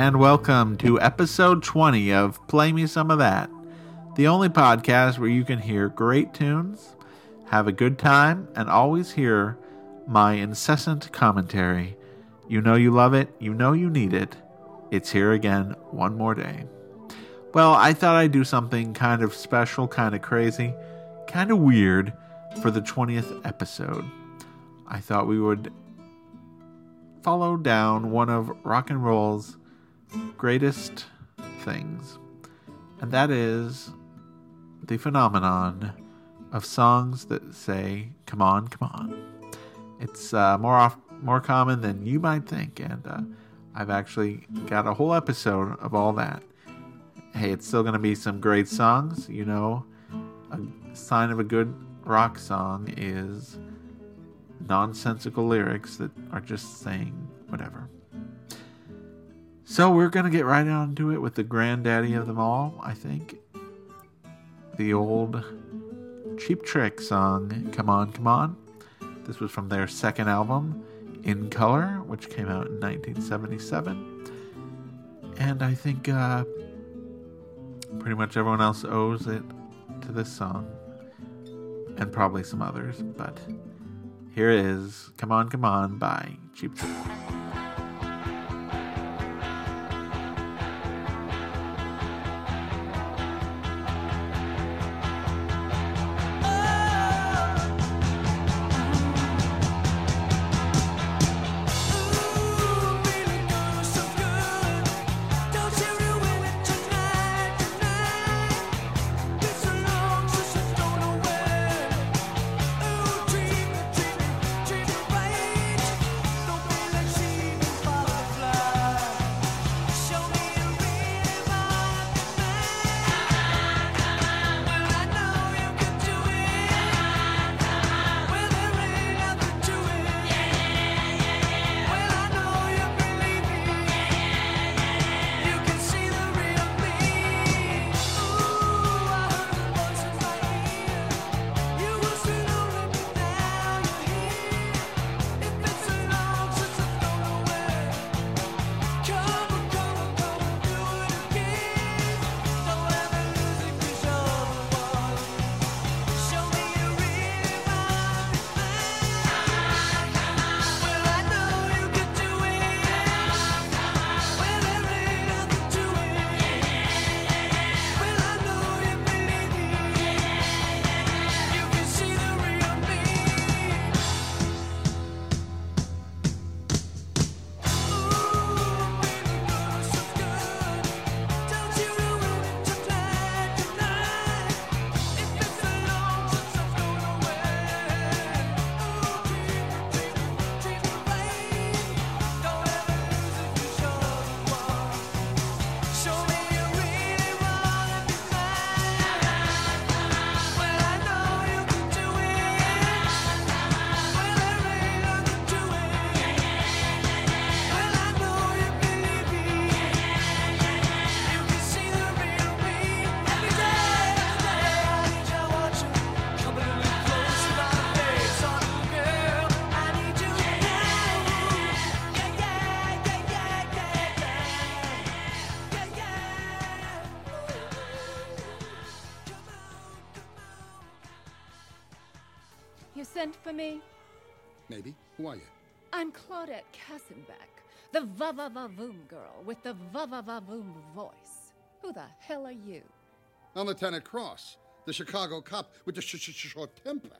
and welcome to episode 20 of Play Me Some of That, the only podcast where you can hear great tunes, have a good time, and always hear my incessant commentary. You know you love it, you know you need it. It's here again one more day. Well, I thought I'd do something kind of special, kind of crazy, kind of weird for the 20th episode. I thought we would follow down one of rock and roll's greatest things, and that is the phenomenon of songs that say, Come on, come on. It's uh, more, off, more common than you might think, and uh, I've actually got a whole episode of all that. Hey, it's still going to be some great songs. You know, a sign of a good rock song is nonsensical lyrics that are just saying whatever. So we're going to get right on to it with the granddaddy of them all, I think. The old Cheap Trick song, Come On, Come On. This was from their second album, In Color, which came out in 1977. And I think uh, pretty much everyone else owes it to this song. And probably some others, but here is Come On, Come On by Cheap Trick. Who are you? I'm Claudette Kassenbeck, the va-va-va-voom girl with the va-va-va-voom voice. Who the hell are you? I'm Lieutenant Cross, the Chicago cop with the sh- sh- sh- short temper.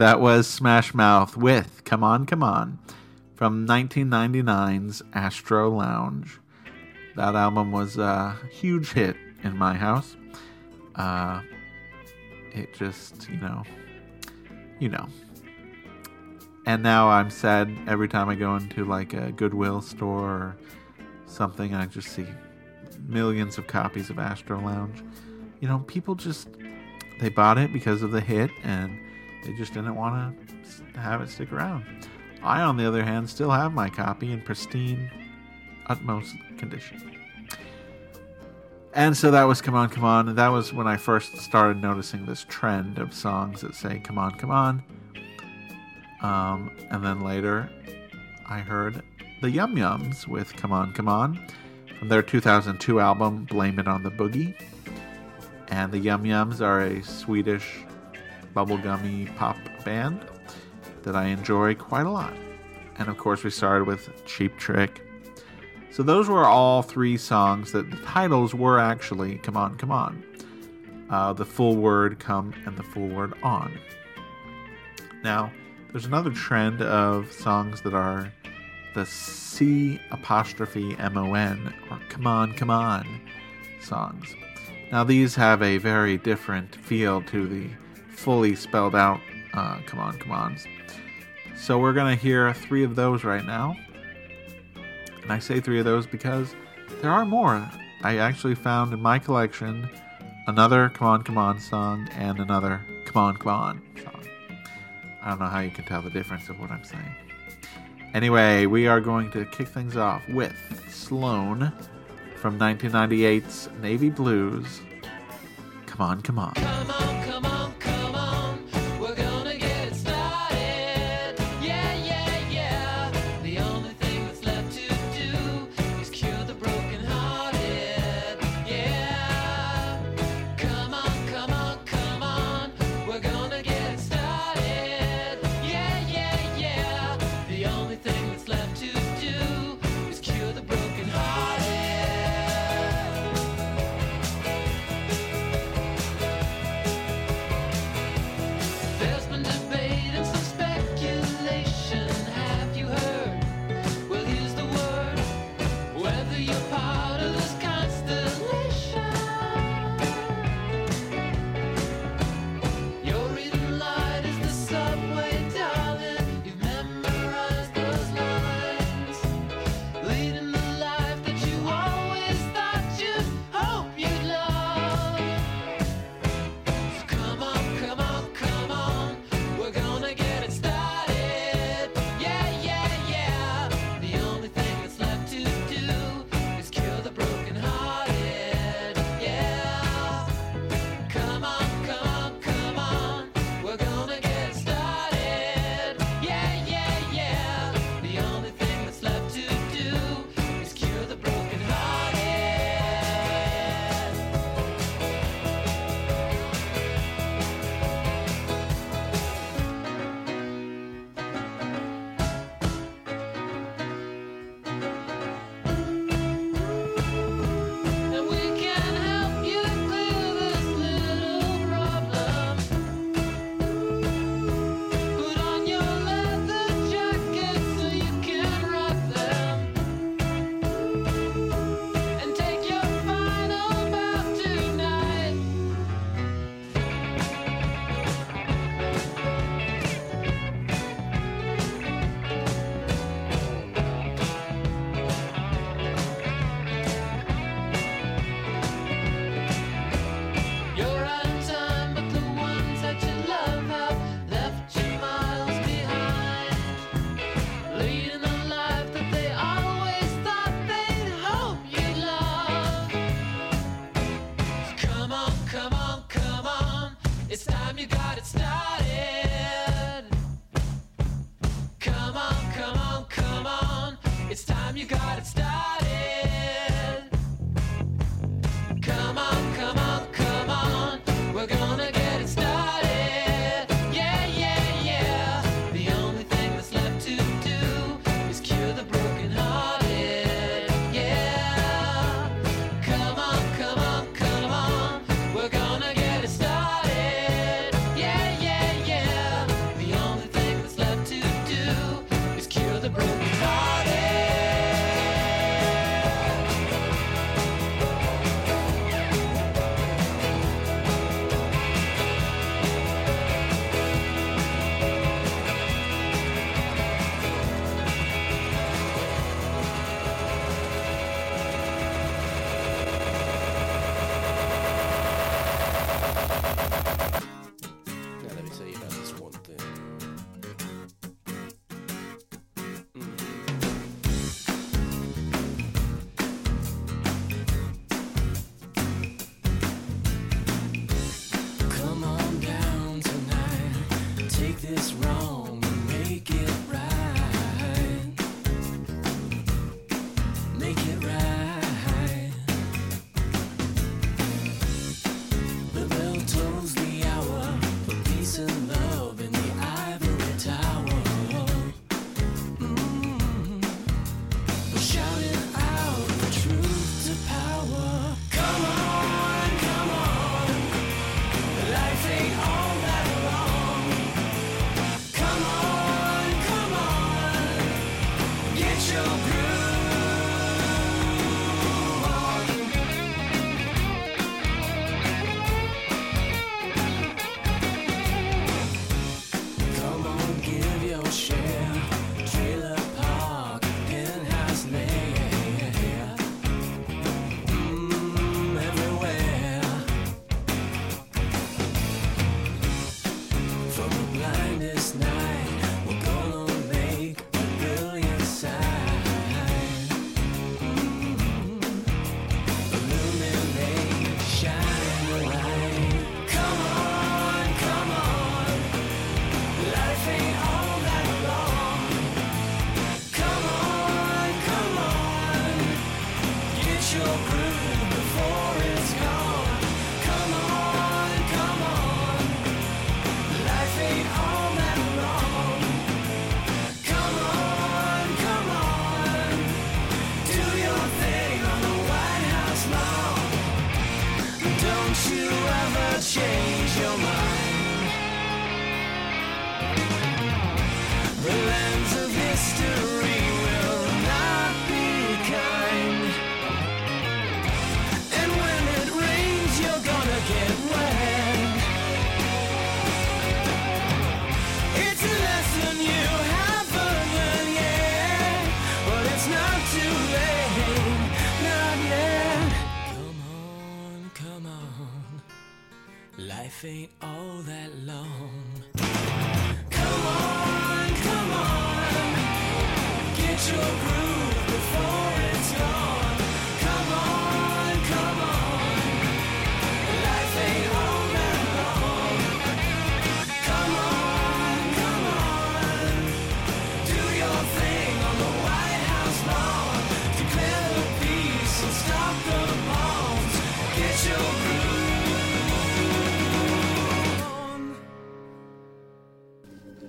That was Smash Mouth with Come On, Come On from 1999's Astro Lounge. That album was a huge hit in my house. Uh, it just, you know, you know. And now I'm sad every time I go into like a Goodwill store or something, I just see millions of copies of Astro Lounge. You know, people just they bought it because of the hit and they just didn't want to have it stick around. I, on the other hand, still have my copy in pristine, utmost condition. And so that was Come On, Come On. That was when I first started noticing this trend of songs that say Come On, Come On. Um, and then later, I heard the Yum Yums with Come On, Come On from their 2002 album Blame It on the Boogie. And the Yum Yums are a Swedish bubblegummy pop band that I enjoy quite a lot. And of course, we started with Cheap Trick. So those were all three songs that the titles were actually Come On, Come On. Uh, the full word come and the full word on. Now, there's another trend of songs that are the C apostrophe M O N or Come On, Come On songs. Now, these have a very different feel to the fully spelled out uh, Come On, Come on. So, we're going to hear three of those right now. And I say three of those because there are more. I actually found in my collection another Come On, Come On song and another Come On, Come On song. I don't know how you can tell the difference of what I'm saying. Anyway, we are going to kick things off with Sloan from 1998's Navy Blues. Come on, come on. Come on, come on,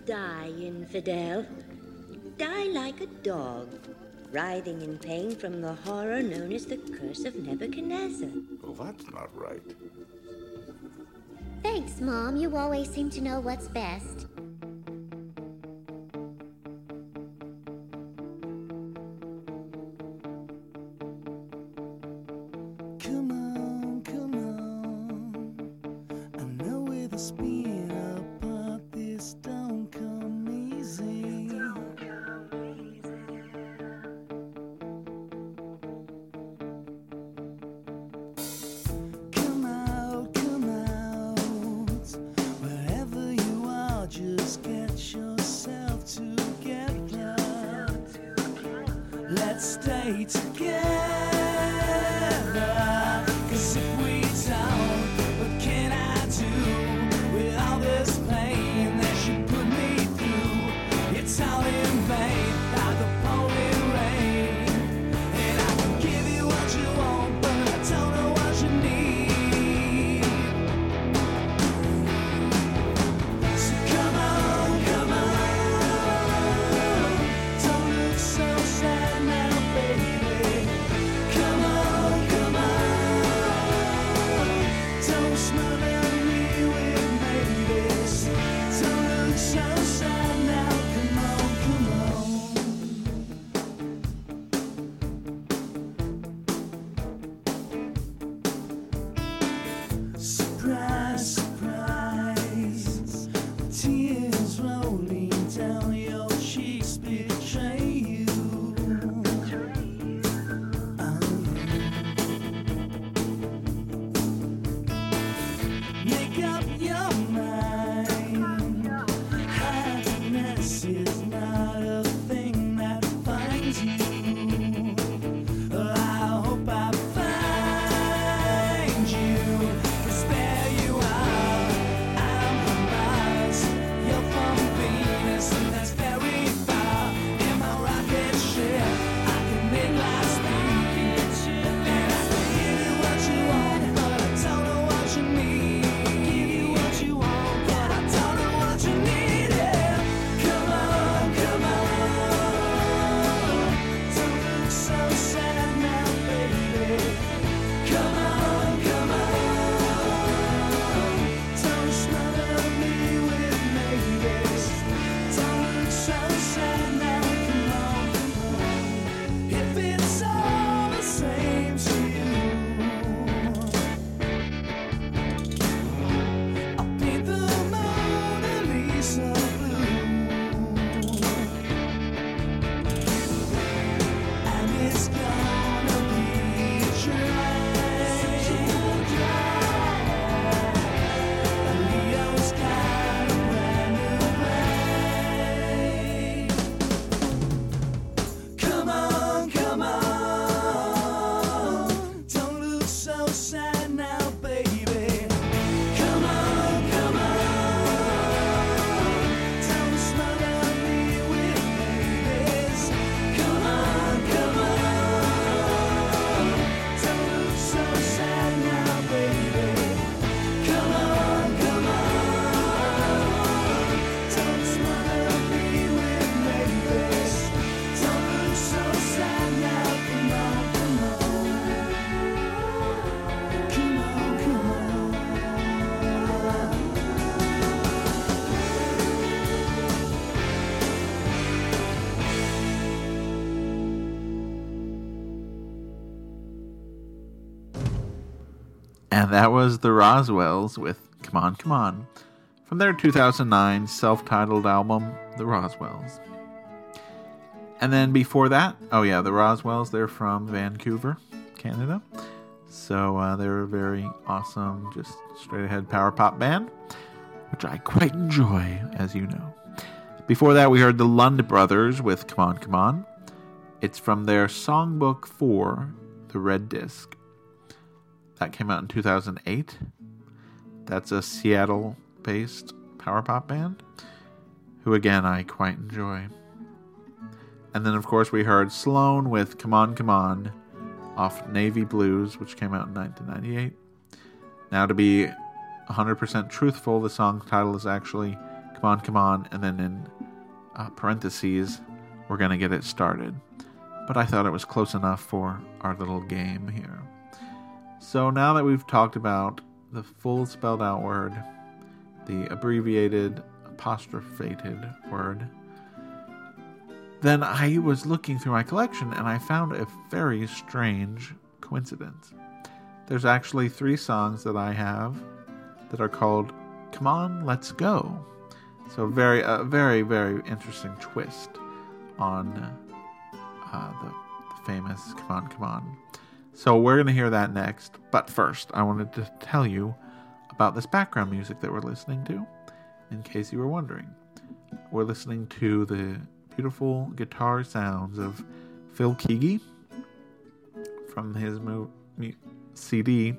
die, infidel. Die like a dog, writhing in pain from the horror known as the curse of Nebuchadnezzar. Well, that's not right. Thanks, Mom. You always seem to know what's best. And that was the Roswells with Come On, Come On from their 2009 self titled album, The Roswells. And then before that, oh yeah, the Roswells, they're from Vancouver, Canada. So uh, they're a very awesome, just straight ahead power pop band, which I quite enjoy, as you know. Before that, we heard the Lund Brothers with Come On, Come On. It's from their Songbook 4, The Red Disc. That came out in 2008. That's a Seattle based power pop band, who again I quite enjoy. And then, of course, we heard Sloan with Come On, Come On off Navy Blues, which came out in 1998. Now, to be 100% truthful, the song title is actually Come On, Come On, and then in uh, parentheses, we're going to get it started. But I thought it was close enough for our little game here. So now that we've talked about the full spelled out word, the abbreviated apostrophated word, then I was looking through my collection and I found a very strange coincidence. There's actually three songs that I have that are called Come On, Let's Go. So very a very very interesting twist on uh, the, the famous Come On, Come On. So we're going to hear that next. But first, I wanted to tell you about this background music that we're listening to, in case you were wondering. We're listening to the beautiful guitar sounds of Phil Keaggy from his mo- mu- CD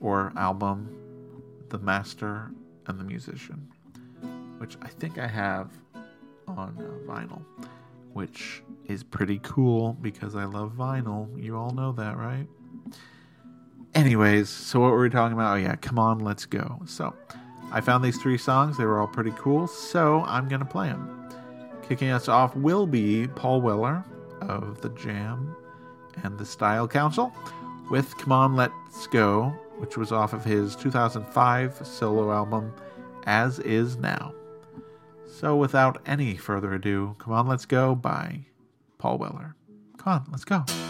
or album, The Master and the Musician, which I think I have on uh, vinyl, which is pretty cool because I love vinyl. You all know that, right? Anyways, so what were we talking about? Oh, yeah, come on, let's go. So, I found these three songs. They were all pretty cool, so I'm going to play them. Kicking us off will be Paul Weller of The Jam and the Style Council with Come On, Let's Go, which was off of his 2005 solo album, As Is Now. So, without any further ado, Come On, Let's Go by Paul Weller. Come on, let's go.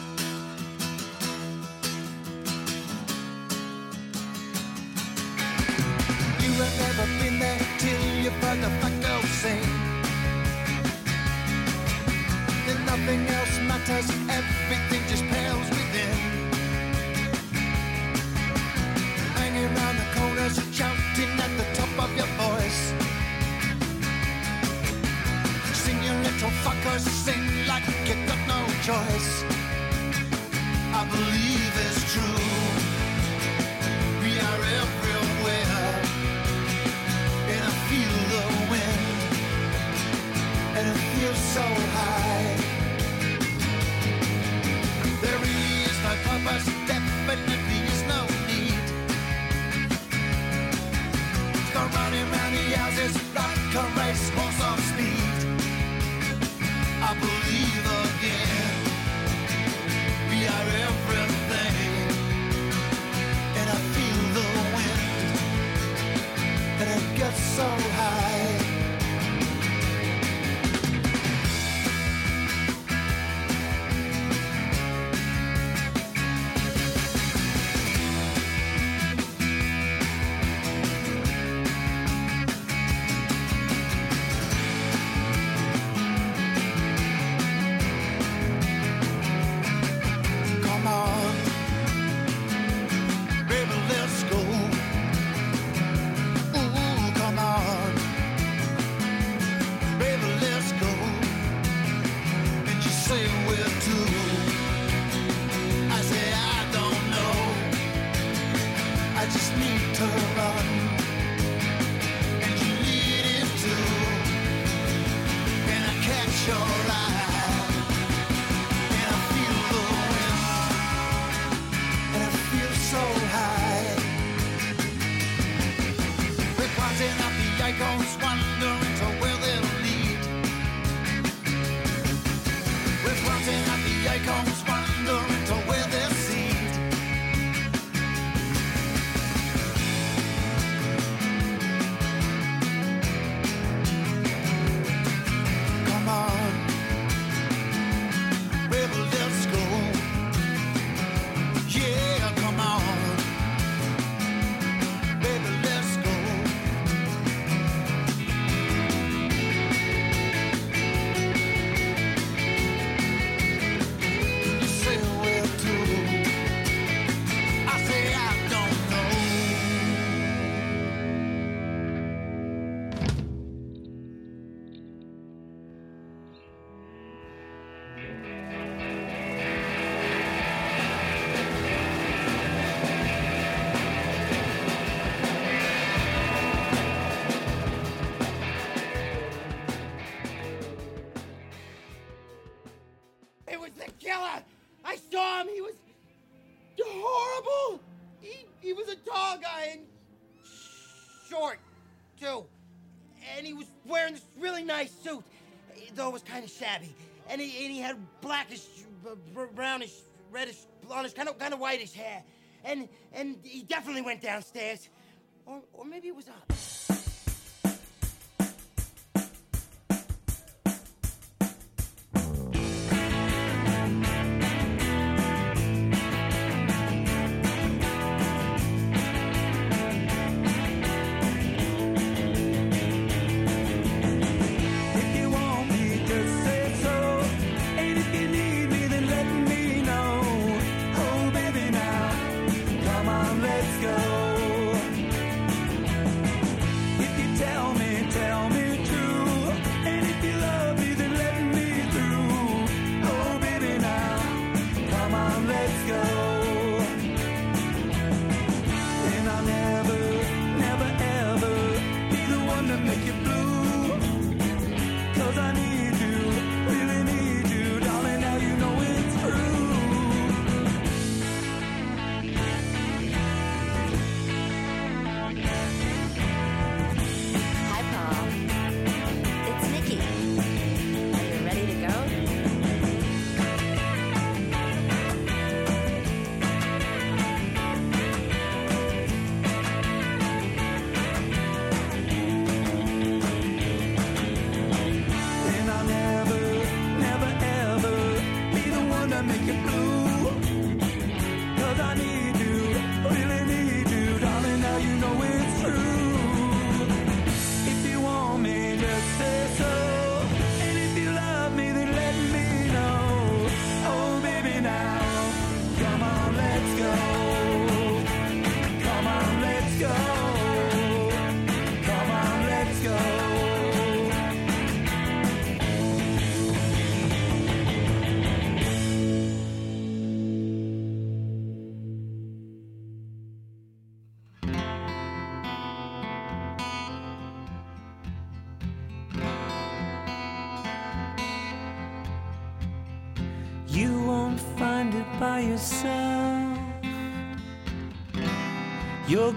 Nice suit, though it was kind of shabby. And he, and he had blackish, uh, b- brownish, reddish, blondish, kind of kind of whitish hair. And and he definitely went downstairs, or or maybe it was up. To make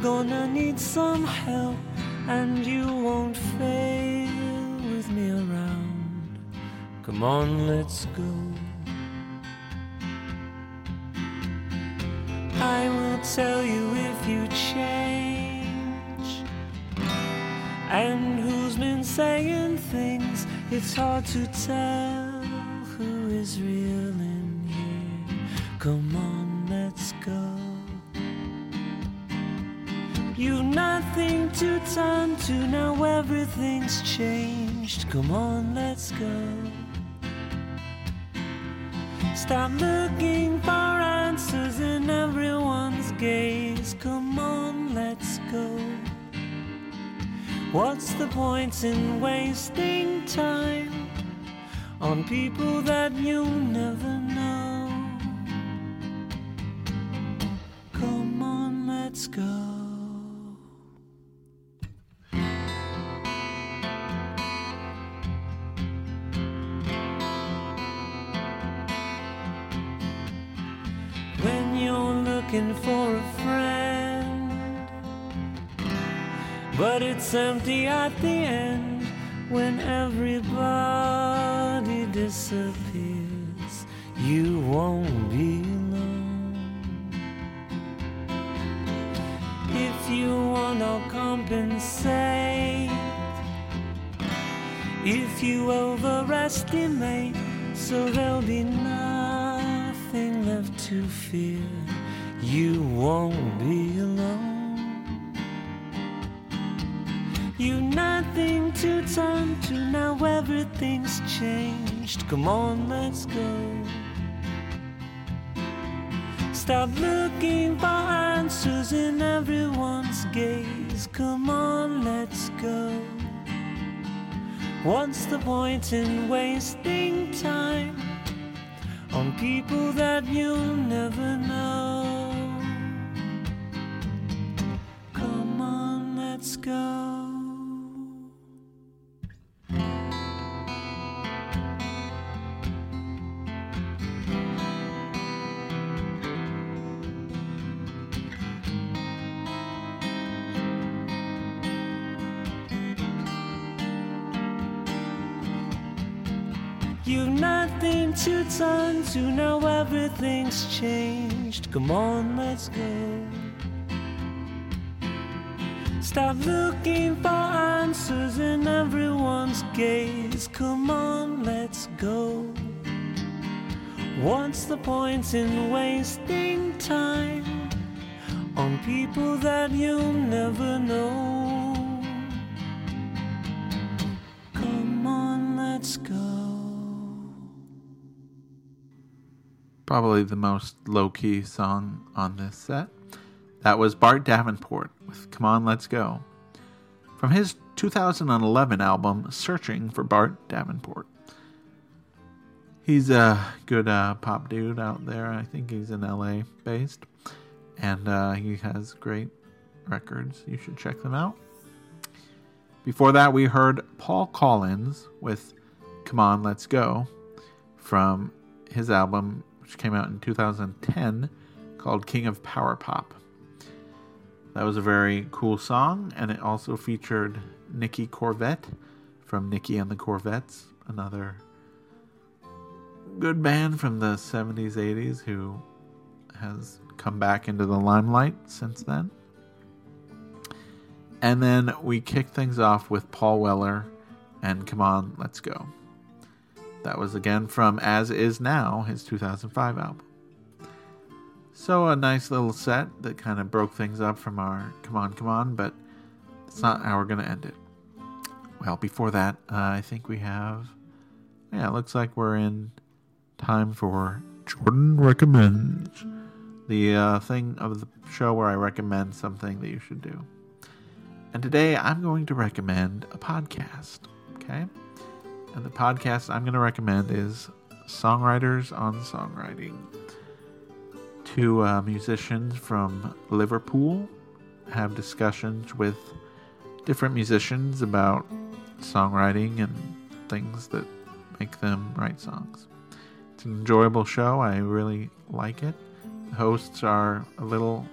gonna need some help, and you won't fail with me around. Come on, let's go. I will tell you if you change. And who's been saying things? It's hard to tell who is real in here. Come on, to turn to now, everything's changed. Come on, let's go. Stop looking for answers in everyone's gaze. Come on, let's go. What's the point in wasting time on people that you'll never it's empty at the end when everybody disappears. You won't be alone. If you wanna compensate, if you overestimate, so there'll be nothing left to fear. You won't be alone. You nothing to turn to now, everything's changed. Come on, let's go. Stop looking for answers in everyone's gaze. Come on, let's go. What's the point in wasting time on people that you'll never know? Turn to now, everything's changed. Come on, let's go. Stop looking for answers in everyone's gaze. Come on, let's go. What's the point in wasting time on people that you'll never know? Probably the most low key song on this set. That was Bart Davenport with Come On, Let's Go. From his 2011 album, Searching for Bart Davenport. He's a good uh, pop dude out there. I think he's in LA based. And uh, he has great records. You should check them out. Before that, we heard Paul Collins with Come On, Let's Go from his album, which came out in 2010, called King of Power Pop. That was a very cool song, and it also featured Nikki Corvette from Nikki and the Corvettes, another good band from the 70s, 80s who has come back into the limelight since then. And then we kick things off with Paul Weller and Come On, Let's Go. That was again from As Is Now, his 2005 album. So a nice little set that kind of broke things up from our Come On, Come On, but it's not how we're going to end it. Well, before that, uh, I think we have. Yeah, it looks like we're in time for Jordan Recommends. The uh, thing of the show where I recommend something that you should do. And today I'm going to recommend a podcast. Okay? And the podcast I'm going to recommend is Songwriters on Songwriting. Two uh, musicians from Liverpool have discussions with different musicians about songwriting and things that make them write songs. It's an enjoyable show. I really like it. The hosts are a little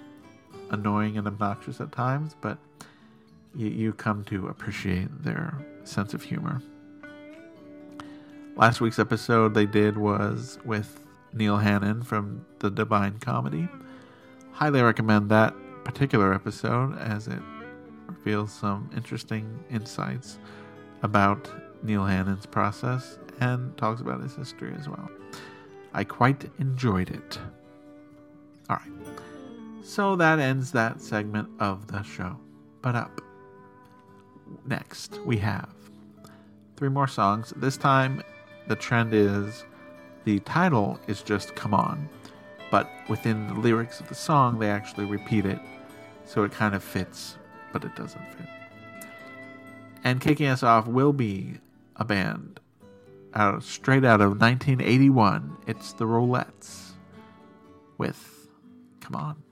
annoying and obnoxious at times, but you, you come to appreciate their sense of humor. Last week's episode they did was with Neil Hannon from the Divine Comedy. Highly recommend that particular episode as it reveals some interesting insights about Neil Hannon's process and talks about his history as well. I quite enjoyed it. All right. So that ends that segment of the show. But up next, we have three more songs. This time, the trend is the title is just Come On, but within the lyrics of the song, they actually repeat it. So it kind of fits, but it doesn't fit. And kicking us off will be a band out straight out of 1981. It's the Roulettes with Come On.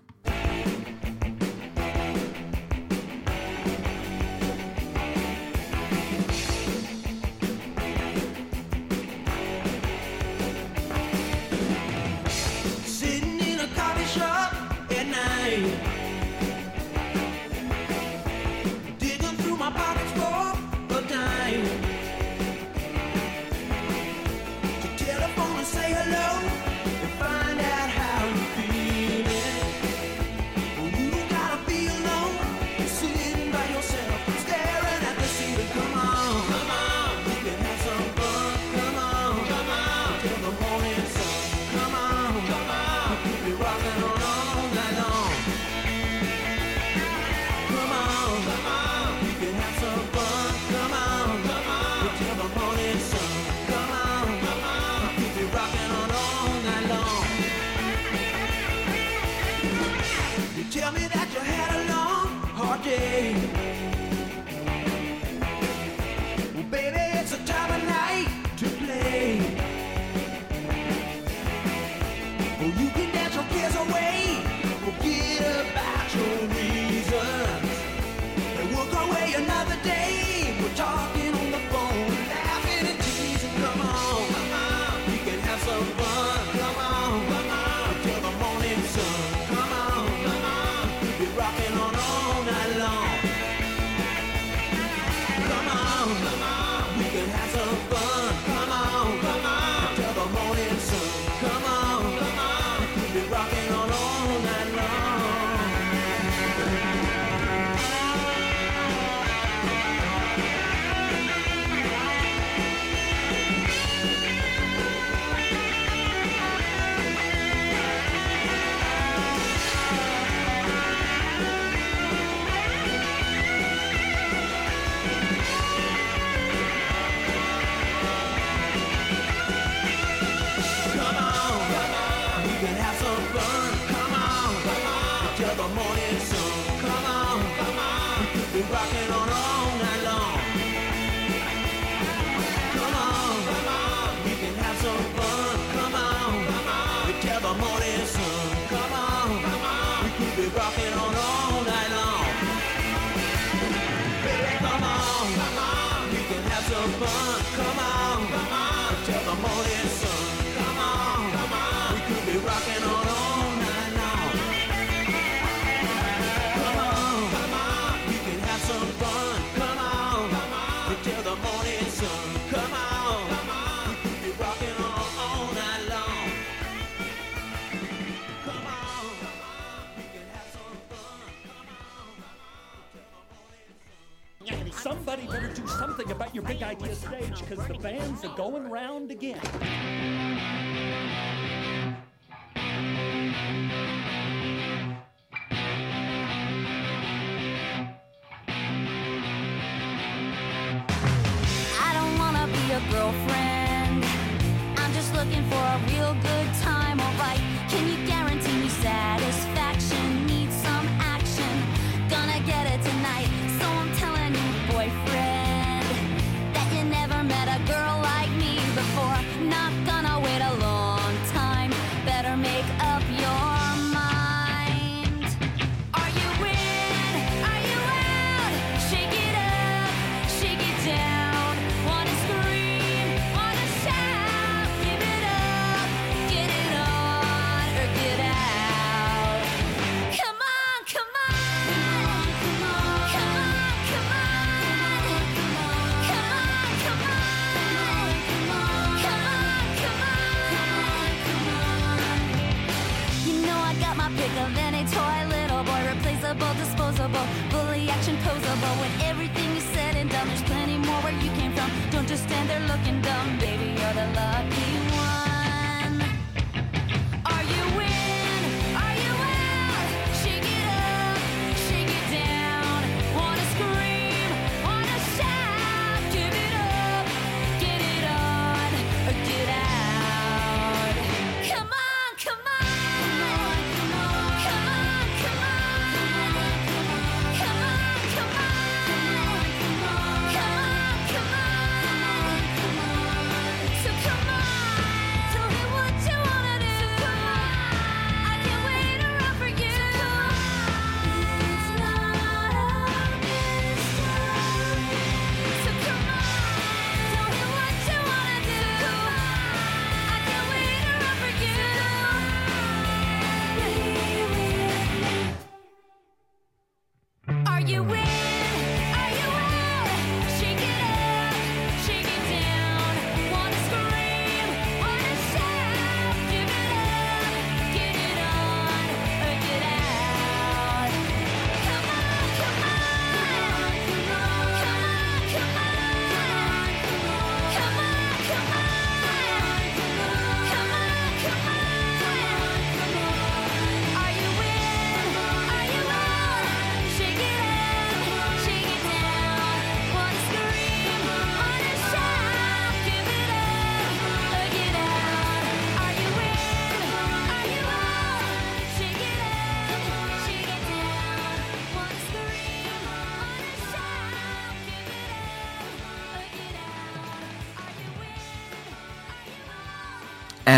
Hard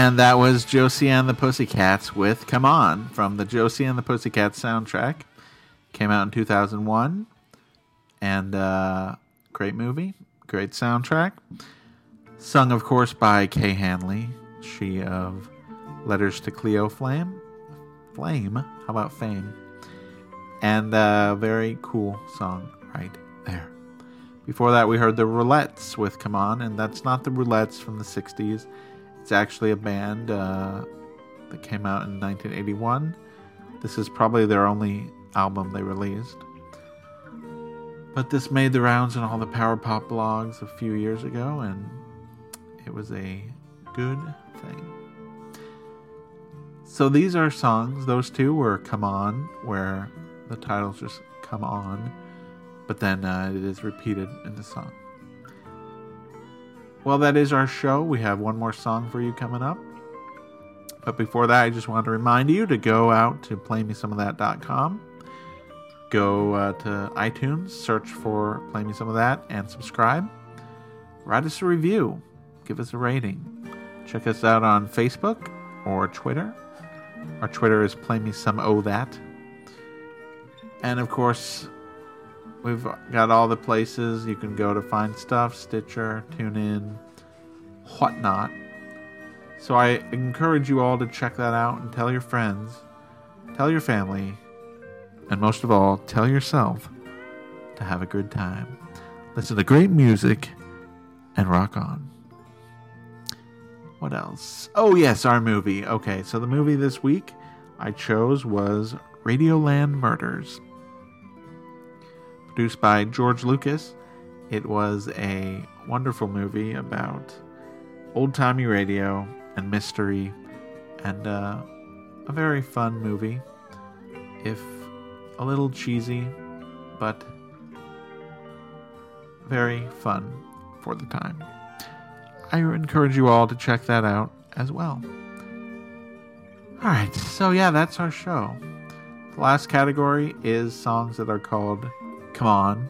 And that was Josie and the Pussycats with Come On from the Josie and the Pussycats soundtrack. Came out in 2001. And uh, great movie, great soundtrack. Sung, of course, by Kay Hanley, she of Letters to Cleo Flame. Flame? How about Fame? And a very cool song right there. Before that, we heard the Roulettes with Come On, and that's not the Roulettes from the 60s. It's actually a band uh, that came out in 1981. This is probably their only album they released. But this made the rounds in all the power pop blogs a few years ago, and it was a good thing. So these are songs. Those two were Come On, where the titles just come on, but then uh, it is repeated in the song. Well, that is our show. We have one more song for you coming up. But before that, I just want to remind you to go out to playmesomeofthat.com. Go uh, to iTunes, search for Play Me Some of That, and subscribe. Write us a review. Give us a rating. Check us out on Facebook or Twitter. Our Twitter is Play Me Some O That. And of course, we've got all the places you can go to find stuff Stitcher, TuneIn, whatnot. So I encourage you all to check that out and tell your friends, tell your family, and most of all, tell yourself to have a good time. Listen to great music and rock on. What else? Oh, yes, our movie. Okay, so the movie this week I chose was Radioland Murders. Produced by George Lucas. It was a wonderful movie about old timey radio and mystery, and uh, a very fun movie. If a little cheesy, but very fun for the time. I encourage you all to check that out as well. Alright, so yeah, that's our show. The last category is songs that are called Come On.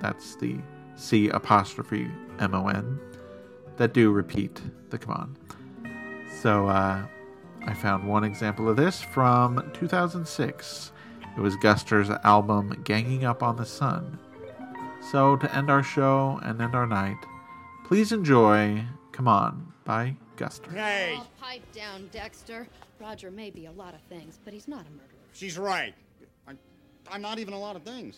That's the C apostrophe M O N. That do repeat the Come On. So uh, I found one example of this from 2006. It was Guster's album Ganging Up on the Sun. So to end our show and end our night, please enjoy Come On by Guster. Hey, Oh, pipe down, Dexter. Roger may be a lot of things, but he's not a murderer. she's right. I'm not even a lot of things.